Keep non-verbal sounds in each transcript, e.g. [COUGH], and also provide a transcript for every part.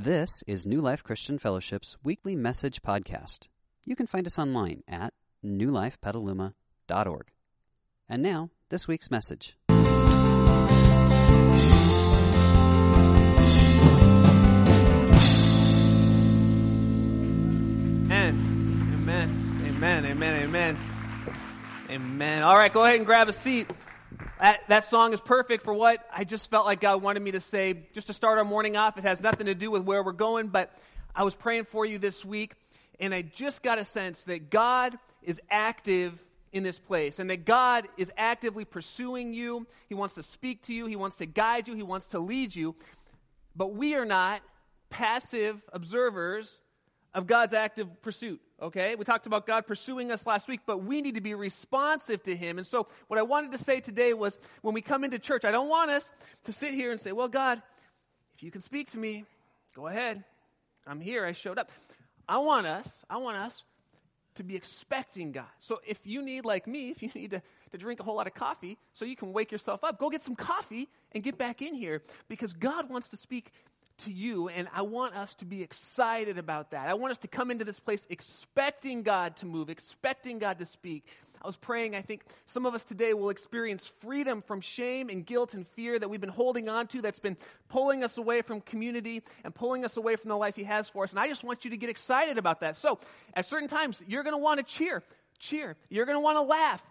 This is New Life Christian Fellowship's weekly message podcast. You can find us online at newlifepetaluma.org. And now, this week's message. Amen. Amen. Amen. Amen. Amen. Amen. All right, go ahead and grab a seat. That, that song is perfect for what I just felt like God wanted me to say, just to start our morning off. It has nothing to do with where we're going, but I was praying for you this week, and I just got a sense that God is active in this place and that God is actively pursuing you. He wants to speak to you, He wants to guide you, He wants to lead you. But we are not passive observers of God's active pursuit. Okay? We talked about God pursuing us last week, but we need to be responsive to Him. And so, what I wanted to say today was when we come into church, I don't want us to sit here and say, Well, God, if you can speak to me, go ahead. I'm here. I showed up. I want us, I want us to be expecting God. So, if you need, like me, if you need to, to drink a whole lot of coffee so you can wake yourself up, go get some coffee and get back in here because God wants to speak to you, and I want us to be excited about that. I want us to come into this place expecting God to move, expecting God to speak. I was praying, I think some of us today will experience freedom from shame and guilt and fear that we've been holding on to, that's been pulling us away from community and pulling us away from the life He has for us. And I just want you to get excited about that. So, at certain times, you're going to want to cheer, cheer. You're going to want to laugh.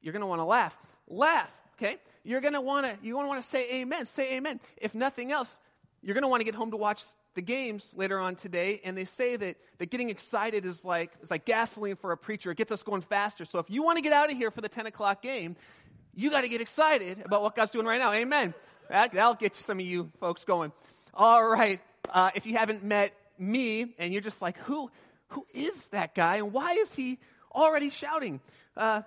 You're going to want to laugh, laugh. Okay? You're going to want to, you want to say amen, say amen. If nothing else, you're going to want to get home to watch the games later on today, and they say that, that getting excited is like, is like gasoline for a preacher. It gets us going faster. So if you want to get out of here for the 10 o'clock game, you got to get excited about what God's doing right now. Amen. That, will get some of you folks going. All right. Uh, if you haven't met me and you're just like, who, who is that guy and why is he already shouting? Uh,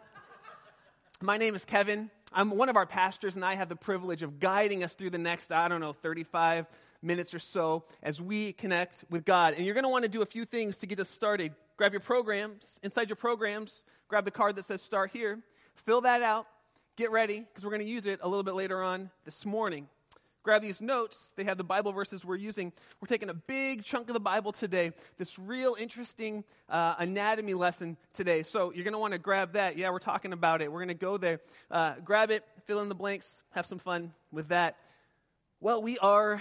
my name is Kevin. I'm one of our pastors, and I have the privilege of guiding us through the next, I don't know, 35 minutes or so as we connect with God. And you're going to want to do a few things to get us started. Grab your programs. Inside your programs, grab the card that says start here. Fill that out. Get ready because we're going to use it a little bit later on this morning. Grab these notes. They have the Bible verses we're using. We're taking a big chunk of the Bible today, this real interesting uh, anatomy lesson today. So you're going to want to grab that. Yeah, we're talking about it. We're going to go there. Uh, grab it, fill in the blanks, have some fun with that. Well, we are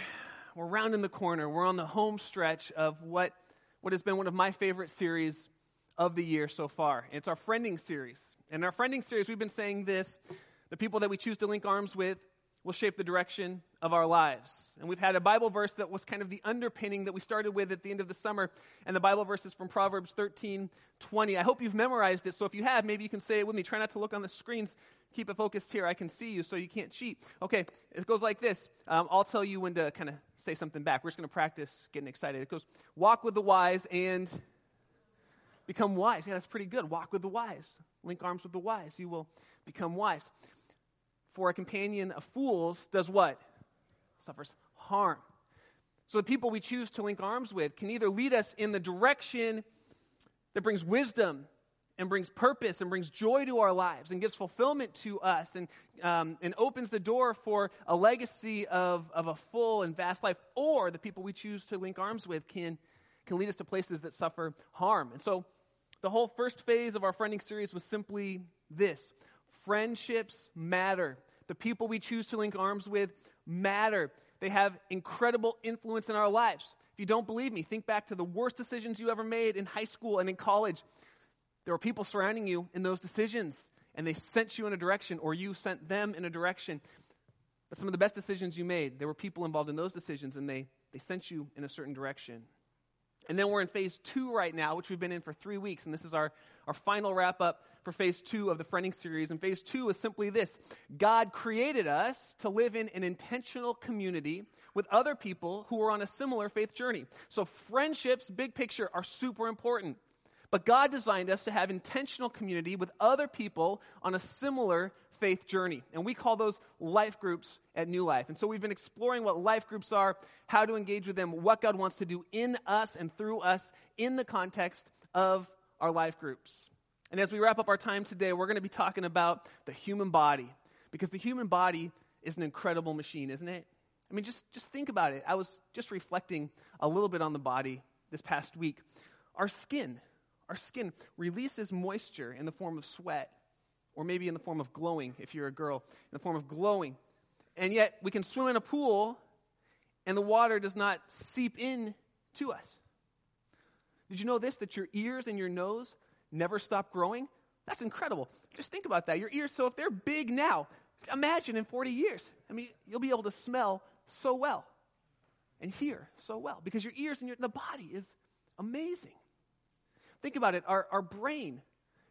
we're rounding the corner. We're on the home stretch of what, what has been one of my favorite series of the year so far. It's our friending series. And in our friending series, we've been saying this the people that we choose to link arms with will shape the direction of our lives. And we've had a Bible verse that was kind of the underpinning that we started with at the end of the summer. And the Bible verse is from Proverbs 13 20. I hope you've memorized it. So if you have, maybe you can say it with me. Try not to look on the screens. Keep it focused here. I can see you so you can't cheat. Okay, it goes like this. Um, I'll tell you when to kind of say something back. We're just going to practice getting excited. It goes, Walk with the wise and become wise. Yeah, that's pretty good. Walk with the wise. Link arms with the wise. You will become wise. For a companion of fools does what? Suffers harm. So the people we choose to link arms with can either lead us in the direction that brings wisdom and brings purpose and brings joy to our lives and gives fulfillment to us and, um, and opens the door for a legacy of, of a full and vast life, or the people we choose to link arms with can, can lead us to places that suffer harm. And so the whole first phase of our friending series was simply this Friendships matter. The people we choose to link arms with matter. They have incredible influence in our lives. If you don't believe me, think back to the worst decisions you ever made in high school and in college. There were people surrounding you in those decisions, and they sent you in a direction, or you sent them in a direction. But some of the best decisions you made, there were people involved in those decisions, and they, they sent you in a certain direction. And then we're in phase two right now, which we've been in for three weeks, and this is our, our final wrap up for phase two of the Friending series. And phase two is simply this God created us to live in an intentional community with other people who are on a similar faith journey. So, friendships, big picture, are super important. But God designed us to have intentional community with other people on a similar faith journey. And we call those life groups at New Life. And so we've been exploring what life groups are, how to engage with them, what God wants to do in us and through us in the context of our life groups. And as we wrap up our time today, we're going to be talking about the human body. Because the human body is an incredible machine, isn't it? I mean, just, just think about it. I was just reflecting a little bit on the body this past week. Our skin, our skin releases moisture in the form of sweat, or maybe in the form of glowing, if you're a girl, in the form of glowing. And yet, we can swim in a pool, and the water does not seep in to us. Did you know this? That your ears and your nose never stop growing? That's incredible. Just think about that. Your ears, so if they're big now, imagine in 40 years. I mean, you'll be able to smell so well and hear so well because your ears and your, the body is amazing. Think about it. Our, our brain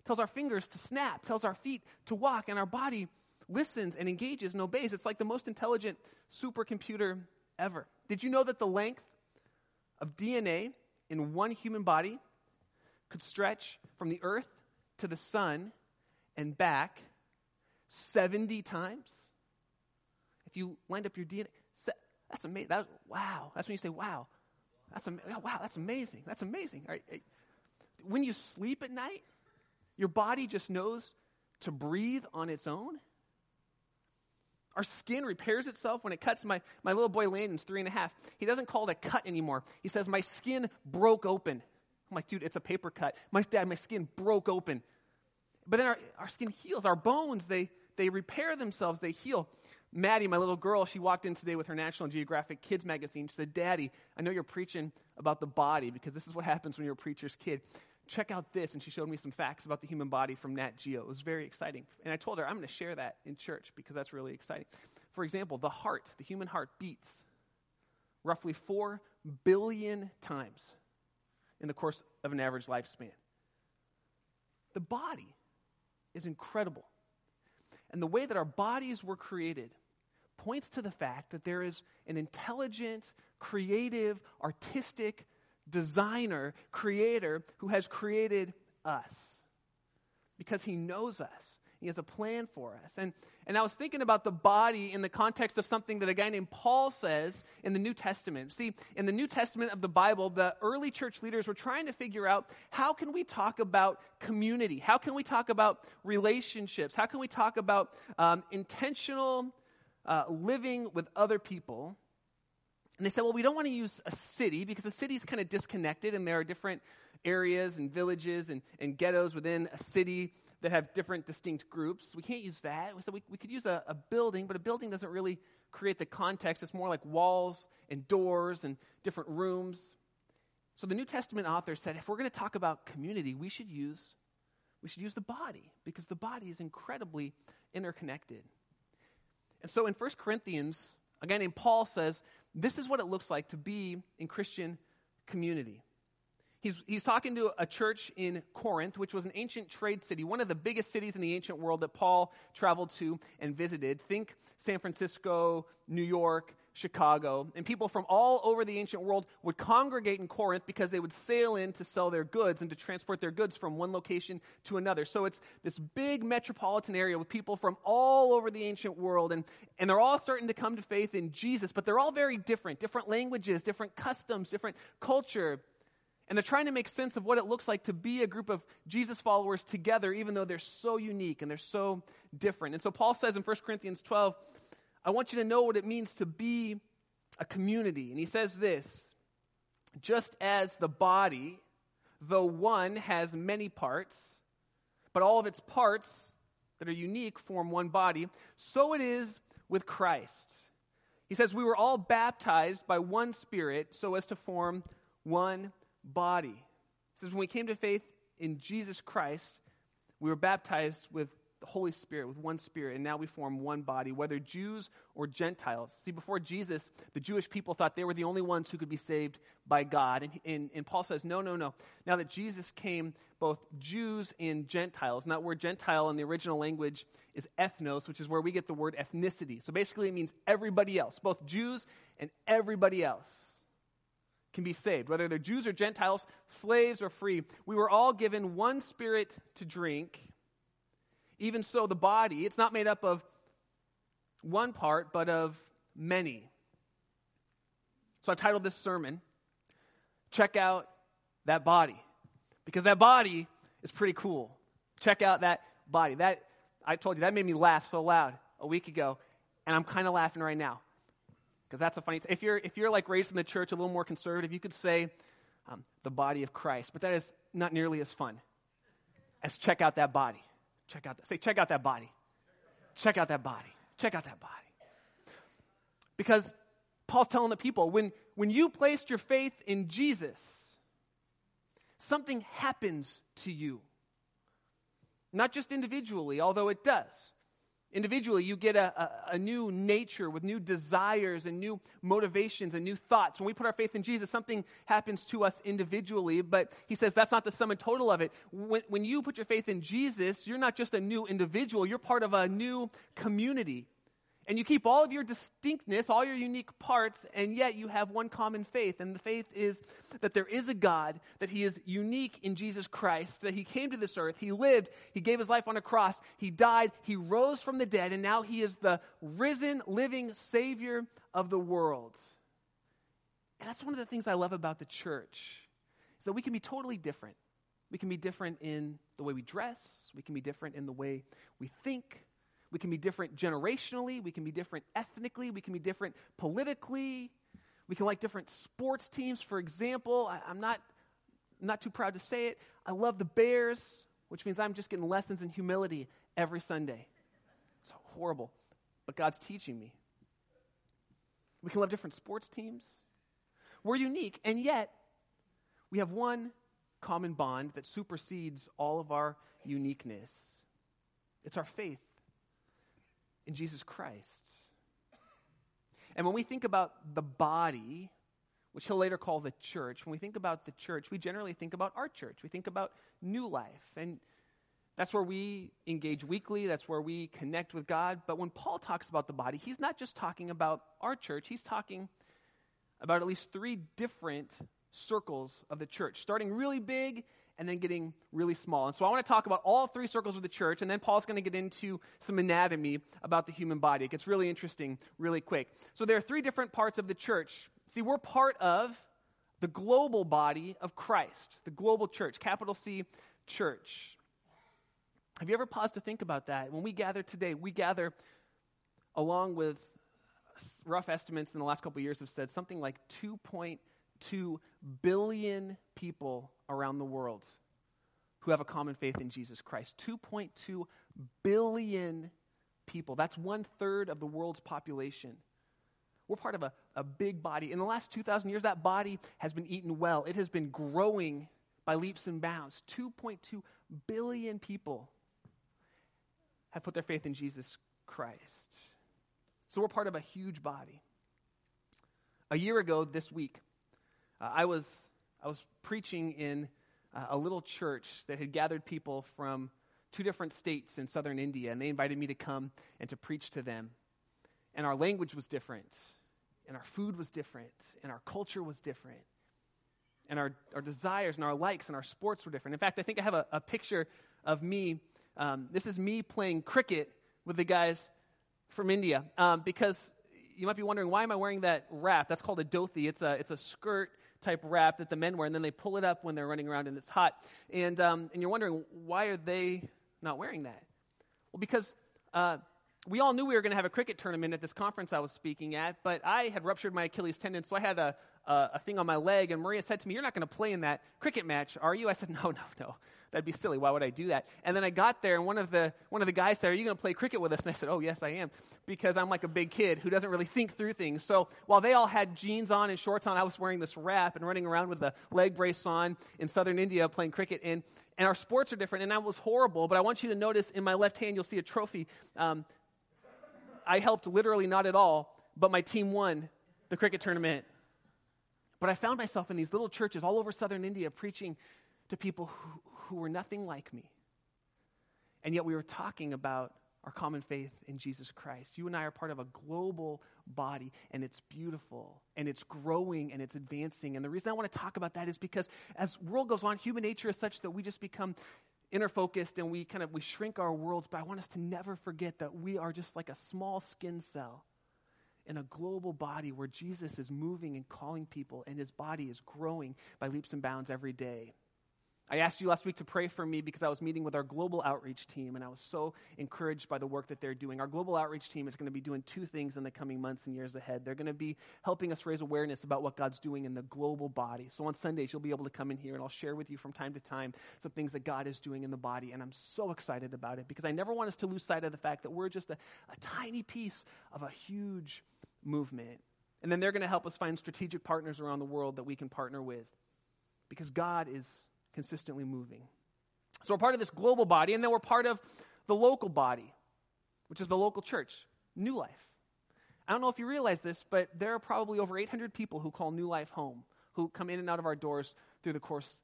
tells our fingers to snap, tells our feet to walk, and our body listens and engages and obeys. It's like the most intelligent supercomputer ever. Did you know that the length of DNA in one human body could stretch from the earth to the sun and back 70 times? If you lined up your DNA, that's amazing. That, wow. That's when you say, wow. That's am- wow, that's amazing. That's amazing. Right? When you sleep at night, your body just knows to breathe on its own. Our skin repairs itself when it cuts. My, my little boy Landon's three and a half. He doesn't call it a cut anymore. He says, My skin broke open. I'm like, dude, it's a paper cut. My dad, my skin broke open. But then our, our skin heals. Our bones, they, they repair themselves, they heal. Maddie, my little girl, she walked in today with her National Geographic Kids magazine. She said, Daddy, I know you're preaching about the body because this is what happens when you're a preacher's kid check out this. And she showed me some facts about the human body from Nat Geo. It was very exciting. And I told her, I'm going to share that in church because that's really exciting. For example, the heart, the human heart beats roughly 4 billion times in the course of an average lifespan. The body is incredible. And the way that our bodies were created points to the fact that there is an intelligent, creative, artistic designer, creator who has created us because he knows us. He has a plan for us. And, and I was thinking about the body in the context of something that a guy named Paul says in the New Testament. See, in the New Testament of the Bible, the early church leaders were trying to figure out how can we talk about community? How can we talk about relationships? How can we talk about um, intentional uh, living with other people and they said, well, we don't want to use a city because a city is kind of disconnected and there are different areas and villages and, and ghettos within a city that have different distinct groups. We can't use that. So we, we could use a, a building, but a building doesn't really create the context. It's more like walls and doors and different rooms. So the New Testament author said, if we're going to talk about community, we should use we should use the body because the body is incredibly interconnected. And so in 1 Corinthians, a guy named Paul says, this is what it looks like to be in Christian community. He's, he's talking to a church in Corinth, which was an ancient trade city, one of the biggest cities in the ancient world that Paul traveled to and visited. Think San Francisco, New York, Chicago. And people from all over the ancient world would congregate in Corinth because they would sail in to sell their goods and to transport their goods from one location to another. So it's this big metropolitan area with people from all over the ancient world. And, and they're all starting to come to faith in Jesus, but they're all very different different languages, different customs, different culture. And they're trying to make sense of what it looks like to be a group of Jesus followers together, even though they're so unique and they're so different. And so Paul says in 1 Corinthians 12, I want you to know what it means to be a community. And he says this just as the body, though one has many parts, but all of its parts that are unique form one body, so it is with Christ. He says, We were all baptized by one Spirit so as to form one body. He says, when we came to faith in Jesus Christ, we were baptized with the Holy Spirit, with one Spirit, and now we form one body, whether Jews or Gentiles. See, before Jesus, the Jewish people thought they were the only ones who could be saved by God. And, and, and Paul says, no, no, no. Now that Jesus came, both Jews and Gentiles, and that word Gentile in the original language is ethnos, which is where we get the word ethnicity. So basically, it means everybody else, both Jews and everybody else can be saved, whether they're Jews or Gentiles, slaves or free. We were all given one spirit to drink. Even so, the body, it's not made up of one part, but of many. So I titled this sermon, Check Out That Body. Because that body is pretty cool. Check out that body. That I told you that made me laugh so loud a week ago, and I'm kind of laughing right now because that's a funny. T- if you're if you're like raised in the church, a little more conservative, you could say um, the body of Christ, but that is not nearly as fun as check out that body. Check out that. Say check out that body. Check out that body. Check out that body. Because Paul's telling the people when when you placed your faith in Jesus, something happens to you. Not just individually, although it does. Individually, you get a, a, a, new nature with new desires and new motivations and new thoughts. When we put our faith in Jesus, something happens to us individually, but he says that's not the sum and total of it. When, when you put your faith in Jesus, you're not just a new individual, you're part of a new community. And you keep all of your distinctness, all your unique parts, and yet you have one common faith. And the faith is that there is a God, that He is unique in Jesus Christ, that He came to this earth, He lived, He gave His life on a cross, He died, He rose from the dead, and now He is the risen, living Savior of the world. And that's one of the things I love about the church, is that we can be totally different. We can be different in the way we dress, we can be different in the way we think, we can be different generationally. We can be different ethnically. We can be different politically. We can like different sports teams. For example, I, am not, not too proud to say it. I love the Bears, which means I'm just getting lessons in humility every Sunday. It's horrible, but God's teaching me. We can love different sports teams. We're unique, and yet we have one common bond that supersedes all of our uniqueness. It's our faith in Jesus Christ. And when we think about the body, which he'll later call the church, when we think about the church, we generally think about our church. We think about new life. And that's where we engage weekly, that's where we connect with God. But when Paul talks about the body, he's not just talking about our church, he's talking about at least three different circles of the church, starting really big and then getting really small. And so I want to talk about all three circles of the church, and then Paul's going to get into some anatomy about the human body. It gets really interesting really quick. So there are three different parts of the church. See, we're part of the global body of Christ, the global church, capital C church. Have you ever paused to think about that? When we gather today, we gather along with rough estimates in the last couple years have said something like 2.2 billion people around the world who have a common faith in Jesus Christ. 2.2 billion people. That's one third of the world's population. We're part of a, a big body. In the last 2,000 years, that body has been eaten well. It has been growing by leaps and bounds. 2.2 billion people have put their faith in Jesus Christ. So we're part of a huge body. A year ago this week, uh, I was I was preaching in uh, a little church that had gathered people from two different states in southern India, and they invited me to come and to preach to them. And our language was different, and our food was different, and our culture was different, and our, our desires and our likes and our sports were different. In fact, I think I have a, a picture of me. Um, this is me playing cricket with the guys from India, um, because you might be wondering, why am I wearing that wrap? That's called a dhoti. It's a, it's a skirt type wrap that the men wear, and then they pull it up when they're running around and it's hot. And, um, and you're wondering, why are they not wearing that? Well, because uh, we all knew we were going to have a cricket tournament at this conference I was speaking at, but I had ruptured my Achilles tendon, so I had a, a, a thing on my leg, and Maria said to me, You're not going to play in that cricket match, are you? I said, No, no, no. That'd be silly. Why would I do that? And then I got there, and one of the, one of the guys said, Are you going to play cricket with us? And I said, Oh, yes, I am, because I'm like a big kid who doesn't really think through things. So while they all had jeans on and shorts on, I was wearing this wrap and running around with a leg brace on in southern India playing cricket. And, and our sports are different, and that was horrible. But I want you to notice in my left hand, you'll see a trophy. Um, I helped literally not at all, but my team won the cricket tournament. But I found myself in these little churches all over southern India preaching to people who, who were nothing like me. And yet we were talking about our common faith in Jesus Christ. You and I are part of a global body, and it's beautiful, and it's growing, and it's advancing. And the reason I want to talk about that is because as world goes on, human nature is such that we just become inner focused and we kind of we shrink our worlds but i want us to never forget that we are just like a small skin cell in a global body where jesus is moving and calling people and his body is growing by leaps and bounds every day I asked you last week to pray for me because I was meeting with our global outreach team, and I was so encouraged by the work that they're doing. Our global outreach team is going to be doing two things in the coming months and years ahead. They're going to be helping us raise awareness about what God's doing in the global body. So on Sundays, you'll be able to come in here, and I'll share with you from time to time some things that God is doing in the body. And I'm so excited about it because I never want us to lose sight of the fact that we're just a, a tiny piece of a huge movement. And then they're going to help us find strategic partners around the world that we can partner with because God is consistently moving. So we're part of this global body, and then we're part of the local body, which is the local church, New Life. I don't know if you realize this, but there are probably over 800 people who call New Life home, who come in and out of our doors through the course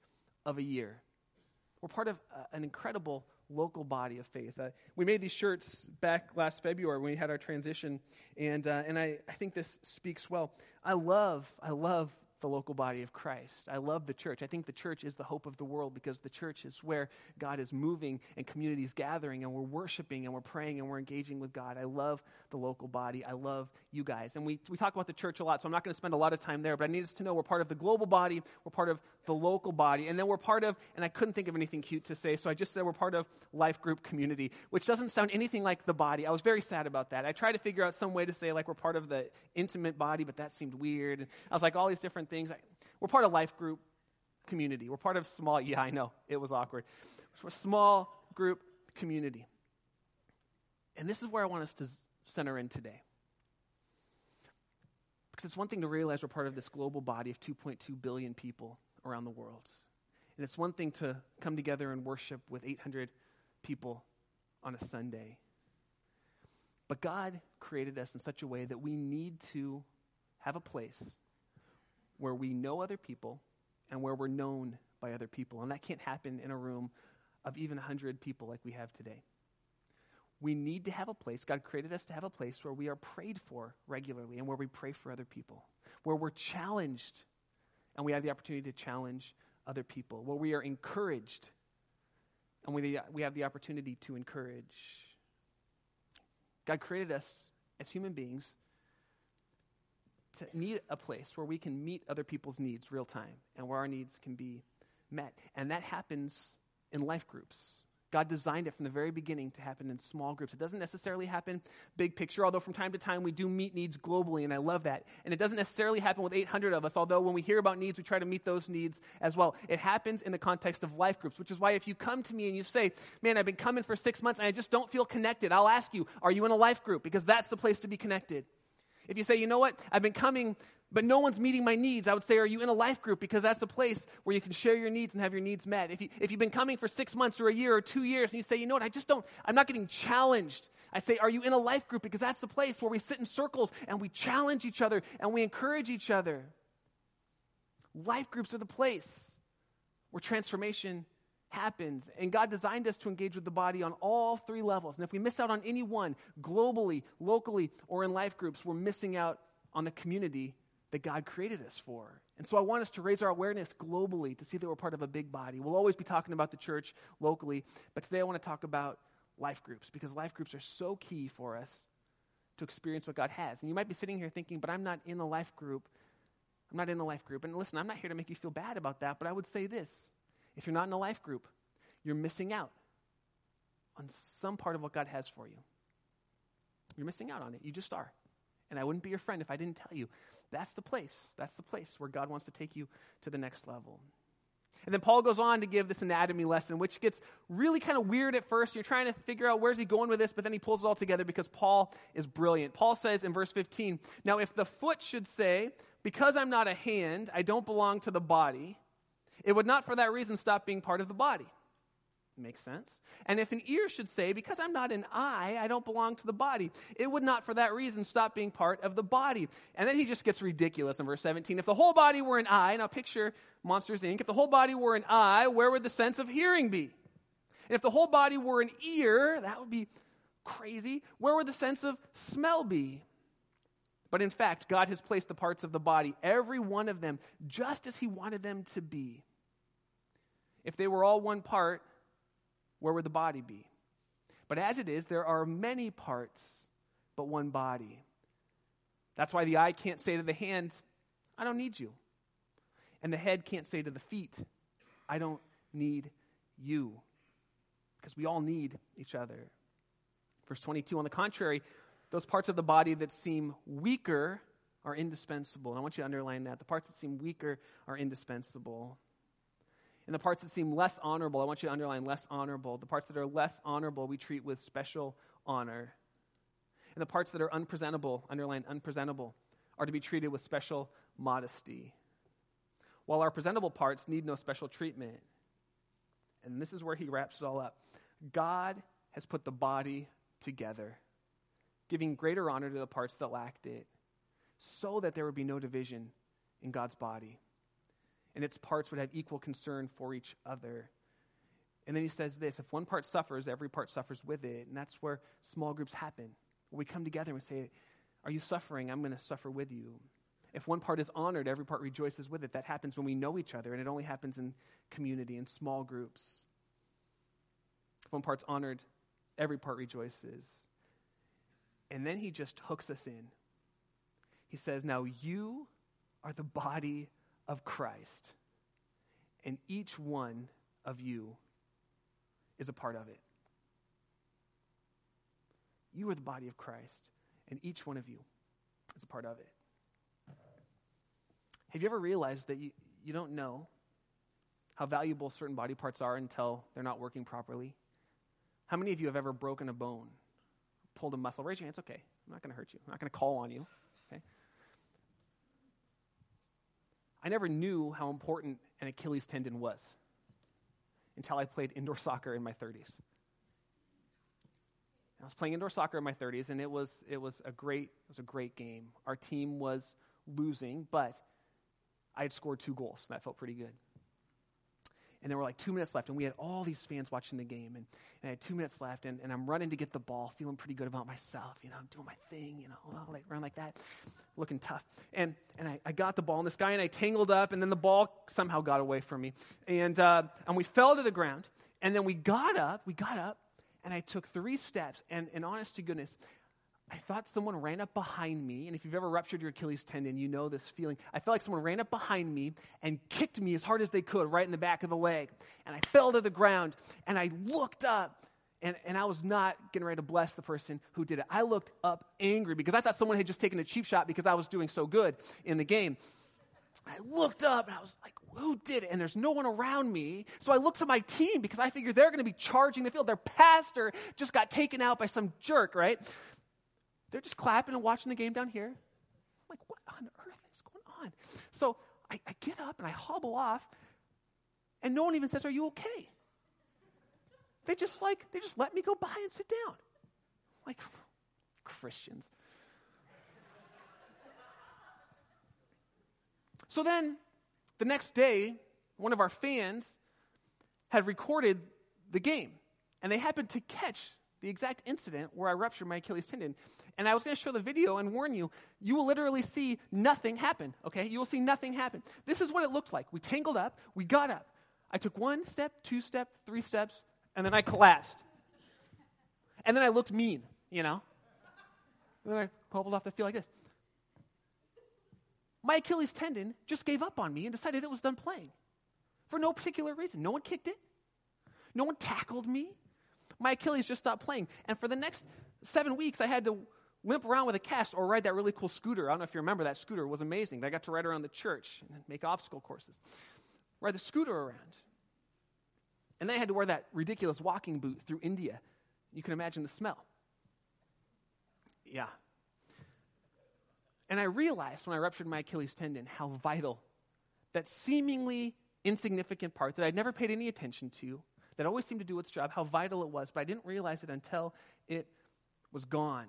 of a year. We're part of uh, an incredible local body of faith. Uh, we made these shirts back last February when we had our transition, and, uh, and I, I think this speaks well. I love, I love the local body of Christ. I love the church. I think the church is the hope of the world because the church is where God is moving and communities gathering and we're worshiping and we're praying and we're engaging with God. I love the local body. I love you guys. And we, we talk about the church a lot, so I'm not going to spend a lot of time there, but I need us to know we're part of the global body, we're part of the local body, and then we're part of, and I couldn't think of anything cute to say, so I just said we're part of life group community, which doesn't sound anything like the body. I was very sad about that. I tried to figure out some way to say like we're part of the intimate body, but that seemed weird. And I was like, all these different things. We're part of life group community. We're part of small, [LAUGHS] yeah, I know, it was awkward. We're small group community. And this is where I want us to center in today. Because it's one thing to realize we're part of this global body of 2.2 billion people around the world. And it's one thing to come together and worship with 800 people on a Sunday. But God created us in such a way that we need to have a place where we know other people and where we're known by other people. And that can't happen in a room of even 100 people like we have today. We need to have a place, God created us to have a place where we are prayed for regularly and where we pray for other people, where we're challenged and we have the opportunity to challenge other people, where we are encouraged and we, we have the opportunity to encourage. God created us as human beings to need a place where we can meet other people's needs real time and where our needs can be met. And that happens in life groups. God designed it from the very beginning to happen in small groups. It doesn't necessarily happen big picture, although from time to time we do meet needs globally, and I love that. And it doesn't necessarily happen with 800 of us, although when we hear about needs, we try to meet those needs as well. It happens in the context of life groups, which is why if you come to me and you say, Man, I've been coming for six months and I just don't feel connected, I'll ask you, Are you in a life group? Because that's the place to be connected. If you say, you know what, I've been coming, but no one's meeting my needs, I would say, are you in a life group? Because that's the place where you can share your needs and have your needs met. If, you, if you've been coming for six months or a year or two years and you say, you know what, I just don't, I'm not getting challenged. I say, are you in a life group? Because that's the place where we sit in circles and we challenge each other and we encourage each other. Life groups are the place where transformation happens. And God designed us to engage with the body on all three levels. And if we miss out on any one, globally, locally, or in life groups, we're missing out on the community that God created us for. And so I want us to raise our awareness globally to see that we're part of a big body. We'll always be talking about the church locally, but today I want to talk about life groups because life groups are so key for us to experience what God has. And you might be sitting here thinking, but I'm not in a life group. I'm not in a life group. And listen, I'm not here to make you feel bad about that, but I would say this if you're not in a life group, you're missing out on some part of what God has for you. You're missing out on it. You just are. And I wouldn't be your friend if I didn't tell you. That's the place. That's the place where God wants to take you to the next level. And then Paul goes on to give this anatomy lesson, which gets really kind of weird at first. You're trying to figure out where's he going with this, but then he pulls it all together because Paul is brilliant. Paul says in verse 15, Now if the foot should say, Because I'm not a hand, I don't belong to the body, it would not for that reason stop being part of the body. Makes sense. And if an ear should say, Because I'm not an eye, I don't belong to the body, it would not for that reason stop being part of the body. And then he just gets ridiculous in verse 17. If the whole body were an eye, now picture Monsters Inc., if the whole body were an eye, where would the sense of hearing be? And if the whole body were an ear, that would be crazy. Where would the sense of smell be? But in fact, God has placed the parts of the body, every one of them, just as He wanted them to be. If they were all one part, where would the body be? But as it is, there are many parts, but one body. That's why the eye can't say to the hand, I don't need you. And the head can't say to the feet, I don't need you. Because we all need each other. Verse 22 On the contrary, those parts of the body that seem weaker are indispensable. And I want you to underline that. The parts that seem weaker are indispensable. And the parts that seem less honorable, I want you to underline less honorable. The parts that are less honorable, we treat with special honor. And the parts that are unpresentable, underline unpresentable, are to be treated with special modesty. While our presentable parts need no special treatment. And this is where he wraps it all up. God has put the body together, giving greater honor to the parts that lacked it, so that there would be no division in God's body and its parts would have equal concern for each other. And then he says this if one part suffers, every part suffers with it. And that's where small groups happen. we come together and we say, Are you suffering? I'm going to suffer with you. If one part is honored, every part rejoices with it. That happens when we know each other, and it only happens in community, in small groups. If one part's honored, every part rejoices. And then he just hooks us in. He says, Now you are the body of Christ, and each one of you is a part of it. You are the body of Christ, and each one of you is a part of it. Have you ever realized that you, you don't know how valuable certain body parts are until they're not working properly? How many of you have ever broken a bone, pulled a muscle? Raise your hands, okay. I'm not going to hurt you. I'm not going to call on you. Okay? I never knew how important an Achilles tendon was until I played indoor [LAUGHS] soccer in my 30s. I was playing indoor soccer in my 30s, and it was, it was, a, great, it was a great game. Our team was losing, but I had scored two goals, and that felt pretty good and there were like two minutes left, and we had all these fans watching the game, and, and I had two minutes left, and, and I'm running to get the ball, feeling pretty good about myself, you know, I'm doing my thing, you know, like run like that, looking tough. And, and I, I got the ball, and this guy and I tangled up, and then the ball somehow got away from me. And, uh, and we fell to the ground, and then we got up, we got up, and I took three steps, and, and honest to goodness, I thought someone ran up behind me, and if you've ever ruptured your Achilles tendon, you know this feeling. I felt like someone ran up behind me and kicked me as hard as they could right in the back of the leg. And I fell to the ground, and I looked up, and, and I was not getting ready to bless the person who did it. I looked up angry because I thought someone had just taken a cheap shot because I was doing so good in the game. I looked up and I was like, who did it? And there's no one around me. So I looked to my team because I figured they're going to be charging the field. Their pastor just got taken out by some jerk, right? They're just clapping and watching the game down here. I'm like, what on earth is going on? So I, I get up and I hobble off, and no one even says, Are you okay? They just like, they just let me go by and sit down. Like, Christians. So then, the next day, one of our fans had recorded the game, and they happened to catch the exact incident where I ruptured my Achilles tendon. And I was going to show the video and warn you, you will literally see nothing happen, okay? You will see nothing happen. This is what it looked like. We tangled up, we got up. I took one step, two step, three steps, and then I collapsed. And then I looked mean, you know? And then I hobbled off the field like this. My Achilles tendon just gave up on me and decided it was done playing for no particular reason. No one kicked it, no one tackled me my Achilles just stopped playing. And for the next seven weeks, I had to limp around with a cast or ride that really cool scooter. I don't know if you remember that scooter. Was amazing. I got to ride around the church and make obstacle courses. Ride the scooter around. And then I had to wear that ridiculous walking boot through India. You can imagine the smell. Yeah. And I realized when I ruptured my Achilles tendon how vital that seemingly insignificant part that I'd never paid any attention to that always seemed to do its job, how vital it was, but I didn't realize it until it was gone.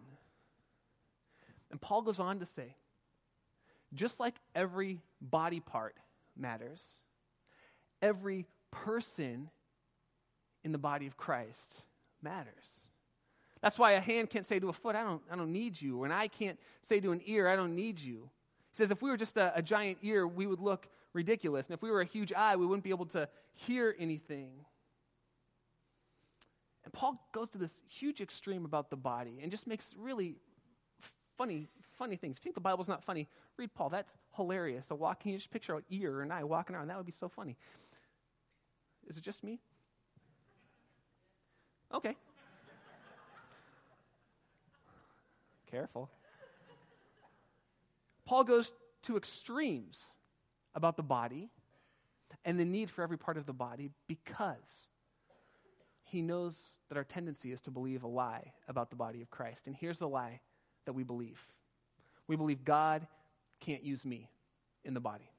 And Paul goes on to say just like every body part matters, every person in the body of Christ matters. That's why a hand can't say to a foot, I don't, I don't need you. Or an eye can't say to an ear, I don't need you. He says, if we were just a, a giant ear, we would look ridiculous. And if we were a huge eye, we wouldn't be able to hear anything. And Paul goes to this huge extreme about the body and just makes really funny, funny things. If you think the Bible's not funny, read Paul. That's hilarious. A walking, you just picture an ear or an eye walking around. That would be so funny. Is it just me? Okay. Careful. Paul goes to extremes about the body and the need for every part of the body because he knows that our tendency is to believe a lie about the body of Christ. And here's the lie that we believe we believe God can't use me in the body,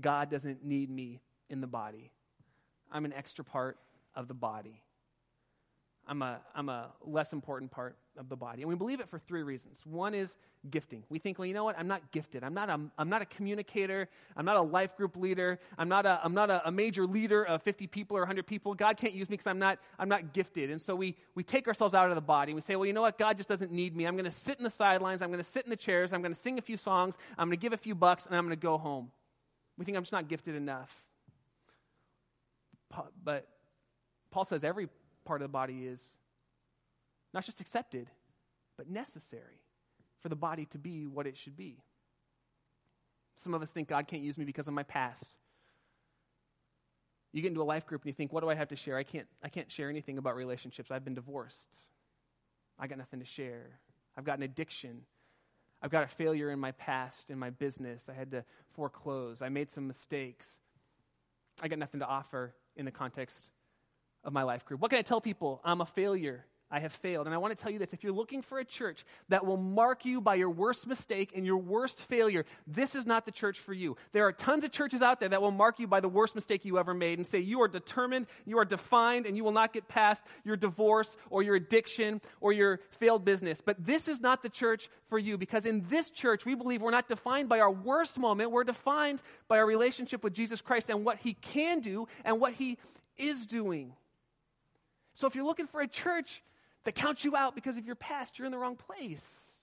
God doesn't need me in the body. I'm an extra part of the body. I'm a, I'm a less important part of the body. And we believe it for three reasons. One is gifting. We think, well, you know what? I'm not gifted. I'm not a, I'm not a communicator. I'm not a life group leader. I'm not, a, I'm not a, a major leader of 50 people or 100 people. God can't use me because I'm not, I'm not gifted. And so we, we take ourselves out of the body. And we say, well, you know what? God just doesn't need me. I'm going to sit in the sidelines. I'm going to sit in the chairs. I'm going to sing a few songs. I'm going to give a few bucks, and I'm going to go home. We think I'm just not gifted enough. But Paul says every part of the body is not just accepted, but necessary for the body to be what it should be. Some of us think God can't use me because of my past. You get into a life group and you think, what do I have to share? I can't, I can't share anything about relationships. I've been divorced. I got nothing to share. I've got an addiction. I've got a failure in my past, in my business. I had to foreclose. I made some mistakes. I got nothing to offer in the context of my life group. What can I tell people? I'm a failure. I have failed. And I want to tell you this if you're looking for a church that will mark you by your worst mistake and your worst failure, this is not the church for you. There are tons of churches out there that will mark you by the worst mistake you ever made and say you are determined, you are defined, and you will not get past your divorce or your addiction or your failed business. But this is not the church for you because in this church, we believe we're not defined by our worst moment. We're defined by our relationship with Jesus Christ and what he can do and what he is doing. So if you're looking for a church that counts you out because of your past, you're in the wrong place.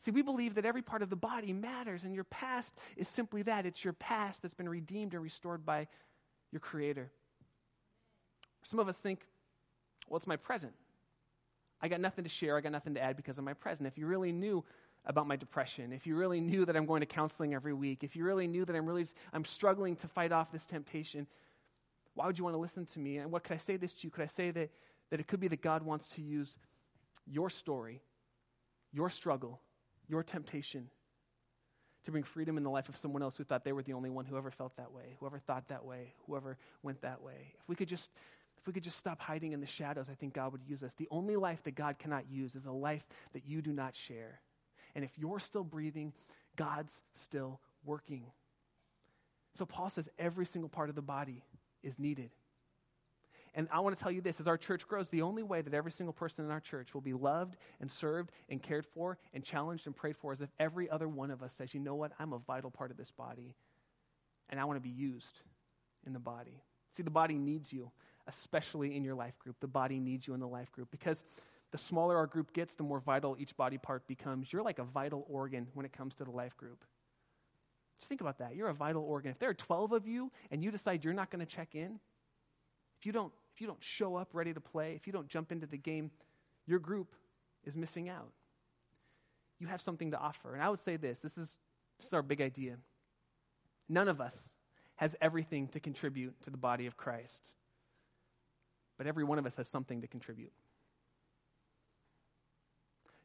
See, we believe that every part of the body matters, and your past is simply that it's your past that's been redeemed and restored by your Creator. Some of us think, well, it's my present. I got nothing to share, I got nothing to add because of my present. If you really knew about my depression, if you really knew that I'm going to counseling every week, if you really knew that I'm really I'm struggling to fight off this temptation, why would you want to listen to me? And what could I say this to you? Could I say that, that it could be that God wants to use your story, your struggle, your temptation to bring freedom in the life of someone else who thought they were the only one who ever felt that way, whoever thought that way, whoever went that way. If we could just if we could just stop hiding in the shadows, I think God would use us. The only life that God cannot use is a life that you do not share. And if you're still breathing, God's still working. So Paul says every single part of the body is needed. And I want to tell you this as our church grows, the only way that every single person in our church will be loved and served and cared for and challenged and prayed for is if every other one of us says, you know what, I'm a vital part of this body and I want to be used in the body. See, the body needs you, especially in your life group. The body needs you in the life group because the smaller our group gets, the more vital each body part becomes. You're like a vital organ when it comes to the life group. Just think about that. You're a vital organ. If there are 12 of you and you decide you're not going to check in, if you don't if you don't show up ready to play, if you don't jump into the game, your group is missing out. You have something to offer. And I would say this, this is this is our big idea. None of us has everything to contribute to the body of Christ. But every one of us has something to contribute.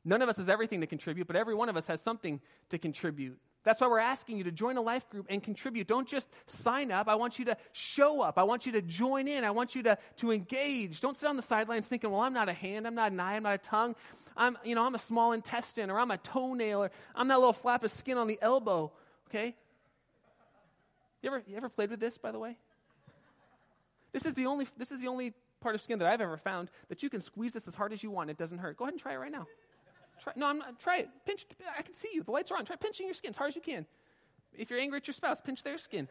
None of us has everything to contribute, but every one of us has something to contribute. That's why we're asking you to join a life group and contribute. Don't just sign up. I want you to show up. I want you to join in. I want you to, to engage. Don't sit on the sidelines thinking, well, I'm not a hand, I'm not an eye, I'm not a tongue. I'm, you know, I'm a small intestine or I'm a toenail or I'm that little flap of skin on the elbow. Okay? You ever, you ever played with this, by the way? This is the only, this is the only part of skin that I've ever found that you can squeeze this as hard as you want. It doesn't hurt. Go ahead and try it right now. Try, no, I'm not. Try it. Pinch. I can see you. The lights are on. Try pinching your skin as hard as you can. If you're angry at your spouse, pinch their skin.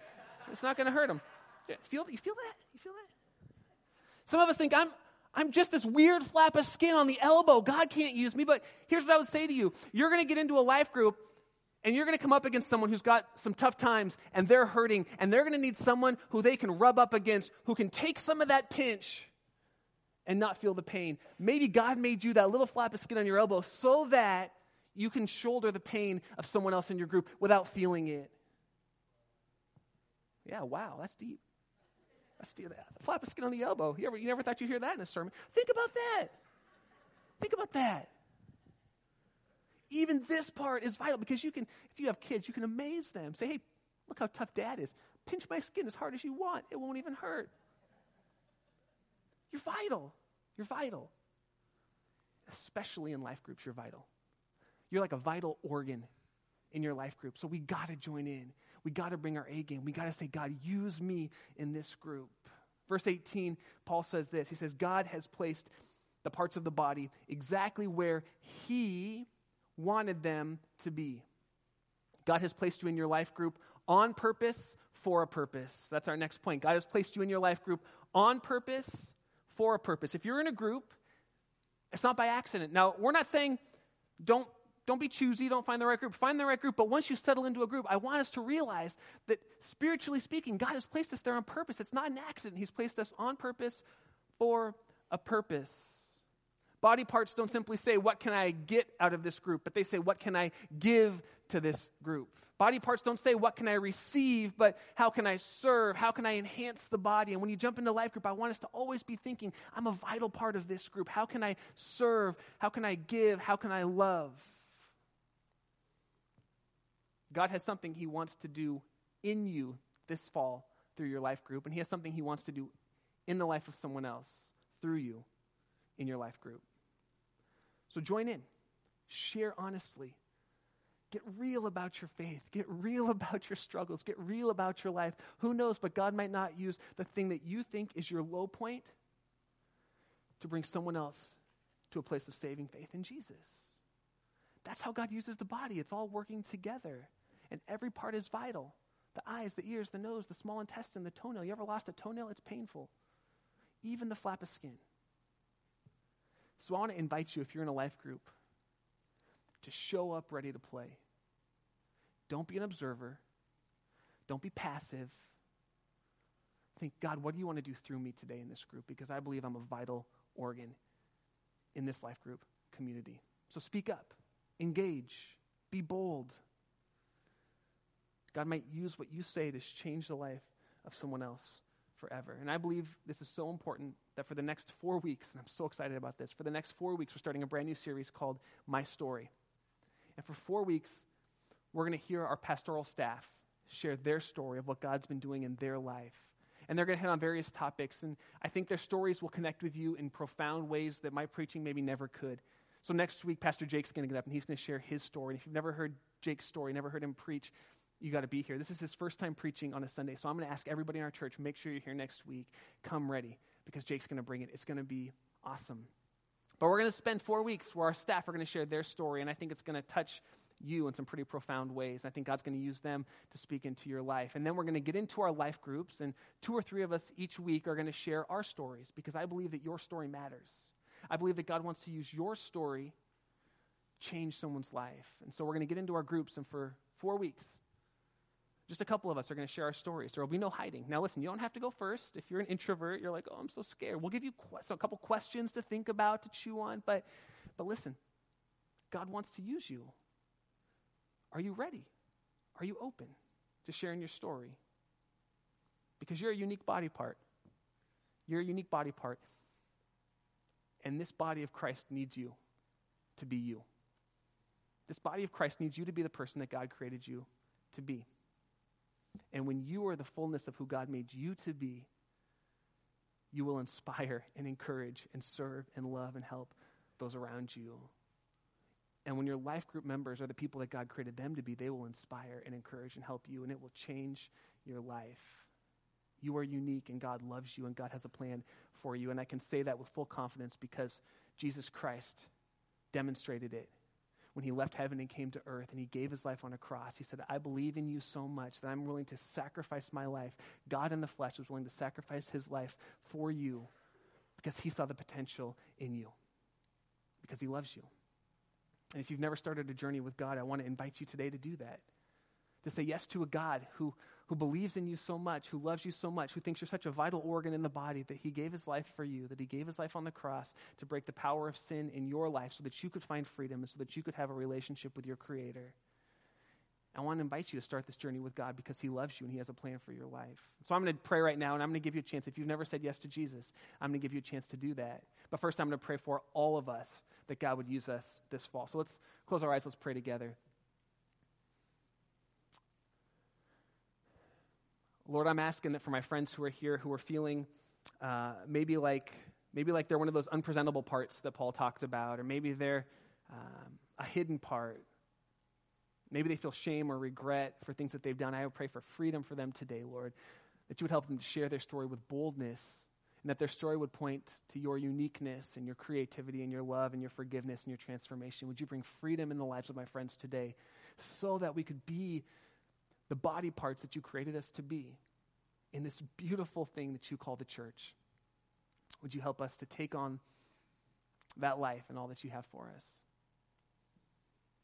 It's not going to hurt them. Feel, you feel that? You feel that? Some of us think I'm, I'm just this weird flap of skin on the elbow. God can't use me. But here's what I would say to you you're going to get into a life group and you're going to come up against someone who's got some tough times and they're hurting and they're going to need someone who they can rub up against who can take some of that pinch and not feel the pain. Maybe God made you that little flap of skin on your elbow so that you can shoulder the pain of someone else in your group without feeling it. Yeah, wow, that's deep. That's the, the flap of skin on the elbow. You, ever, you never thought you'd hear that in a sermon? Think about that. Think about that. Even this part is vital because you can, if you have kids, you can amaze them. Say, hey, look how tough dad is. Pinch my skin as hard as you want, it won't even hurt. You're vital. You're vital. Especially in life groups, you're vital. You're like a vital organ in your life group. So we got to join in. We got to bring our A game. We got to say, God, use me in this group. Verse 18, Paul says this He says, God has placed the parts of the body exactly where He wanted them to be. God has placed you in your life group on purpose for a purpose. That's our next point. God has placed you in your life group on purpose for a purpose. If you're in a group, it's not by accident. Now, we're not saying don't don't be choosy, don't find the right group. Find the right group, but once you settle into a group, I want us to realize that spiritually speaking, God has placed us there on purpose. It's not an accident. He's placed us on purpose for a purpose. Body parts don't simply say, What can I get out of this group? but they say, What can I give to this group? Body parts don't say, What can I receive? but How can I serve? How can I enhance the body? And when you jump into life group, I want us to always be thinking, I'm a vital part of this group. How can I serve? How can I give? How can I love? God has something He wants to do in you this fall through your life group, and He has something He wants to do in the life of someone else through you in your life group. So join in, share honestly, Get real about your faith. Get real [LAUGHS] about your struggles. Get real about your life. Who knows, but God might not use the thing that you think is your low point to bring someone else to a place of saving faith in Jesus. That's how God uses the body. It's all working together, and every part is vital the eyes, the ears, the nose, the small intestine, the toenail. You ever lost a toenail? It's painful. Even the flap of skin. So I want to invite you, if you're in a life group, to show up ready to play. Don't be an observer. Don't be passive. Think, God, what do you want to do through me today in this group? Because I believe I'm a vital organ in this life group community. So speak up, engage, be bold. God might use what you say to change the life of someone else forever. And I believe this is so important that for the next four weeks, and I'm so excited about this, for the next four weeks, we're starting a brand new series called My Story. And for four weeks, we're going to hear our pastoral staff share their story of what God's been doing in their life. And they're going to hit on various topics. And I think their stories will connect with you in profound ways that my preaching maybe never could. So next week, Pastor Jake's going to get up and he's going to share his story. And if you've never heard Jake's story, never heard him preach, you got to be here. This is his first time preaching on a Sunday. So I'm going to ask everybody in our church, make sure you're here next week. Come ready because Jake's going to bring it. It's going to be awesome. But we're going to spend four weeks where our staff are going to share their story, and I think it's going to touch you in some pretty profound ways. I think God's going to use them to speak into your life. And then we're going to get into our life groups, and two or three of us each week are going to share our stories because I believe that your story matters. I believe that God wants to use your story change someone's life. And so we're going to get into our groups, and for four weeks, just a couple of us are going to share our stories. There will be no hiding. Now, listen, you don't have to go first. If you're an introvert, you're like, oh, I'm so scared. We'll give you qu- so a couple questions to think about, to chew on. But, but listen, God wants to use you. Are you ready? Are you open to sharing your story? Because you're a unique body part. You're a unique body part. And this body of Christ needs you to be you. This body of Christ needs you to be the person that God created you to be. And when you are the fullness of who God made you to be, you will inspire and encourage and serve and love and help those around you. And when your life group members are the people that God created them to be, they will inspire and encourage and help you, and it will change your life. You are unique, and God loves you, and God has a plan for you. And I can say that with full confidence because Jesus Christ demonstrated it when he left heaven and came to earth and he gave his life on a cross, he said, I believe in you so much that I'm willing to sacrifice my life. God in the flesh was willing to sacrifice his life for you because he saw the potential in you, because he loves you. And if you've never started a journey with God, I want to invite you today to do that to say yes to a God who, who believes in you so much, who loves you so much, who thinks you're such a vital organ in the body that he gave his life for you, that he gave his life on the cross to break the power of sin in your life so that you could find freedom and so that you could have a relationship with your Creator. I want to invite you to start this journey with God because He loves you and He has a plan for your life. So I'm going to pray right now, and I'm going to give you a chance. If you've never said yes to Jesus, I'm going to give you a chance to do that. But first, I'm going to pray for all of us that God would use us this fall. So let's close our eyes, let's pray together. Lord, I'm asking that for my friends who are here who are feeling uh, maybe like maybe like they're one of those unpresentable parts that Paul talked about, or maybe they're um, a hidden part. Maybe they feel shame or regret for things that they've done. I would pray for freedom for them today, Lord, that you would help them to share their story with boldness, and that their story would point to your uniqueness and your creativity and your love and your forgiveness and your transformation. Would you bring freedom in the lives of my friends today so that we could be the body parts that you created us to be in this beautiful thing that you call the church. Would you help us to take on that life and all that you have for us?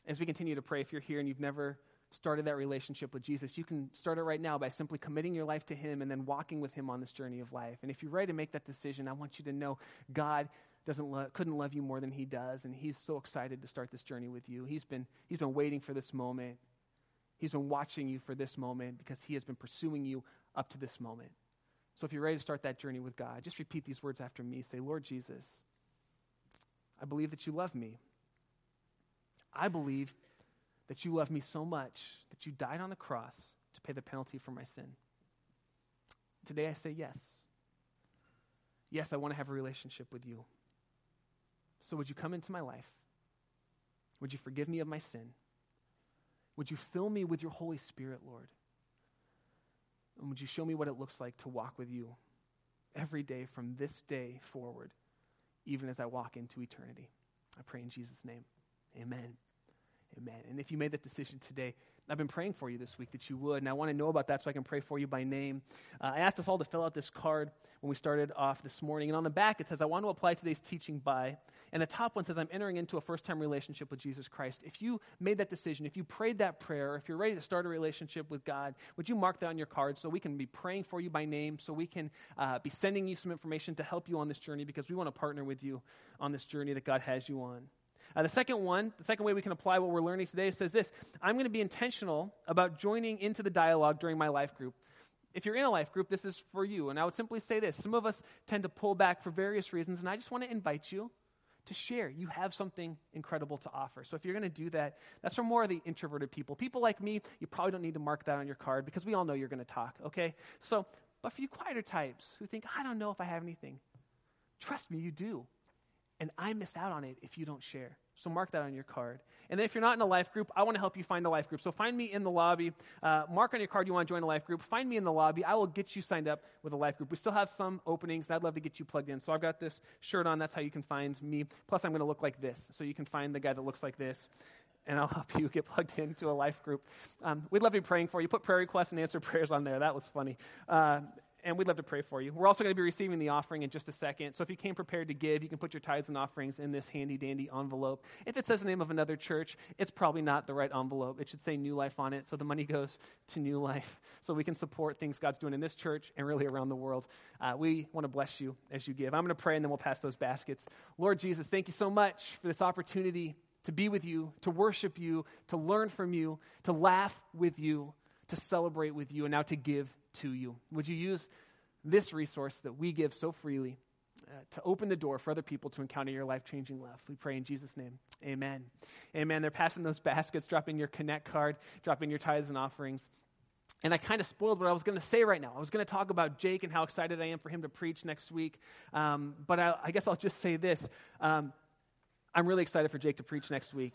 As we continue to pray, if you're here and you've never started that relationship with Jesus, you can start it right now by simply committing your life to Him and then walking with Him on this journey of life. And if you're ready to make that decision, I want you to know God doesn't lo- couldn't love you more than He does, and He's so excited to start this journey with you. He's been He's been waiting for this moment. He's been watching you for this moment because He has been pursuing you up to this moment. So if you're ready to start that journey with God, just repeat these words after me. Say, Lord Jesus, I believe that you love me. I believe that you love me so much that you died on the cross to pay the penalty for my sin. Today I say yes. Yes, I want to have a relationship with you. So would you come into my life? Would you forgive me of my sin? Would you fill me with your Holy Spirit, Lord? And would you show me what it looks like to walk with you every day from this day forward, even as I walk into eternity? I pray in Jesus' name. Amen. Amen. And if you made that decision today, I've been praying for you this week that you would, and I want to know about that so I can pray for you by name. Uh, I asked us all to fill out this card when we started off this morning, and on the back it says, I want to apply today's teaching by, and the top one says, I'm entering into a first time relationship with Jesus Christ. If you made that decision, if you prayed that prayer, if you're ready to start a relationship with God, would you mark that on your card so we can be praying for you by name, so we can uh, be sending you some information to help you on this journey because we want to partner with you on this journey that God has you on. Uh, the second one, the second way we can apply what we're learning today says this I'm going to be intentional about joining into the dialogue during my life group. If you're in a life group, this is for you. And I would simply say this some of us tend to pull back for various reasons, and I just want to invite you to share. You have something incredible to offer. So if you're going to do that, that's for more of the introverted people. People like me, you probably don't need to mark that on your card because we all know you're going to talk, okay? So, but for you quieter types who think, I don't know if I have anything, trust me, you do. And I miss out on it if you don't share. So mark that on your card. And then if you're not in a life group, I want to help you find a life group. So find me in the lobby. Uh, mark on your card you want to join a life group. Find me in the lobby. I will get you signed up with a life group. We still have some openings. I'd love to get you plugged in. So I've got this shirt on. That's how you can find me. Plus, I'm going to look like this. So you can find the guy that looks like this and I'll [LAUGHS] help you get plugged into a life group. Um, we'd love to be praying for you. Put prayer requests and answer prayers on there. That was funny. Uh, and we'd love to pray for you. We're also going to be receiving the offering in just a second. So if you came prepared to give, you can put your tithes and offerings in this handy dandy envelope. If it says the name of another church, it's probably not the right envelope. It should say New Life on it. So the money goes to New Life [LAUGHS] so we can support things God's doing in this church and really around the world. Uh, we want to bless you as you give. I'm going to pray and then we'll pass those baskets. Lord Jesus, thank you so much for this opportunity to be with you, to worship you, to learn from you, to laugh with you, to celebrate with you, and now to give to you. Would you use this resource that we give so freely uh, to open the door for other people to encounter your life changing love? We pray in Jesus' name. Amen. Amen. They're passing those baskets, dropping your Connect card, dropping your tithes and offerings. And I kind of spoiled what I was going to say right now. I was going to talk about Jake and how excited I am for him to preach next week. Um, but I, I, guess I'll just say this. Um, I'm really excited for Jake to preach next week.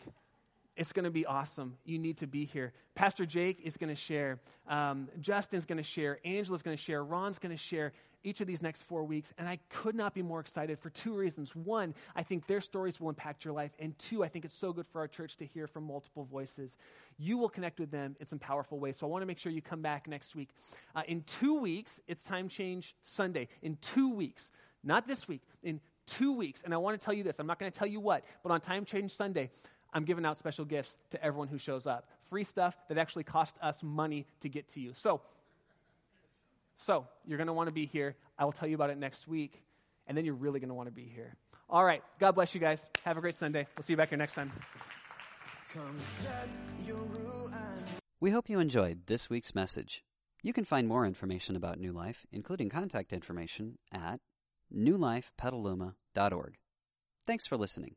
It's going to be awesome. You need to be here. Pastor Jake is going to share. Um, Justin's going to share. Angela's going to share. Ron's going to share each of these next four weeks. And I could not be more excited for two reasons. One, I think their stories will impact your life. And two, I think it's so good for our church to hear from multiple voices. You will connect with them in some powerful ways. So I want to make sure you come back next week. Uh, in two weeks, it's Time Change Sunday. In two weeks, not this week, in two weeks. And I want to tell you this I'm not going to tell you what, but on Time Change Sunday, I'm giving out special gifts to everyone who shows up. Free stuff that actually cost us money to get to you. So, so you're going to want to be here. I will tell you about it next week, and then you're really going to want to be here. All right. God bless you guys. Have a great Sunday. We'll see you back here next time. We hope you enjoyed this week's message. You can find more information about New Life, including contact information, at newlifepetaluma.org. Thanks for listening.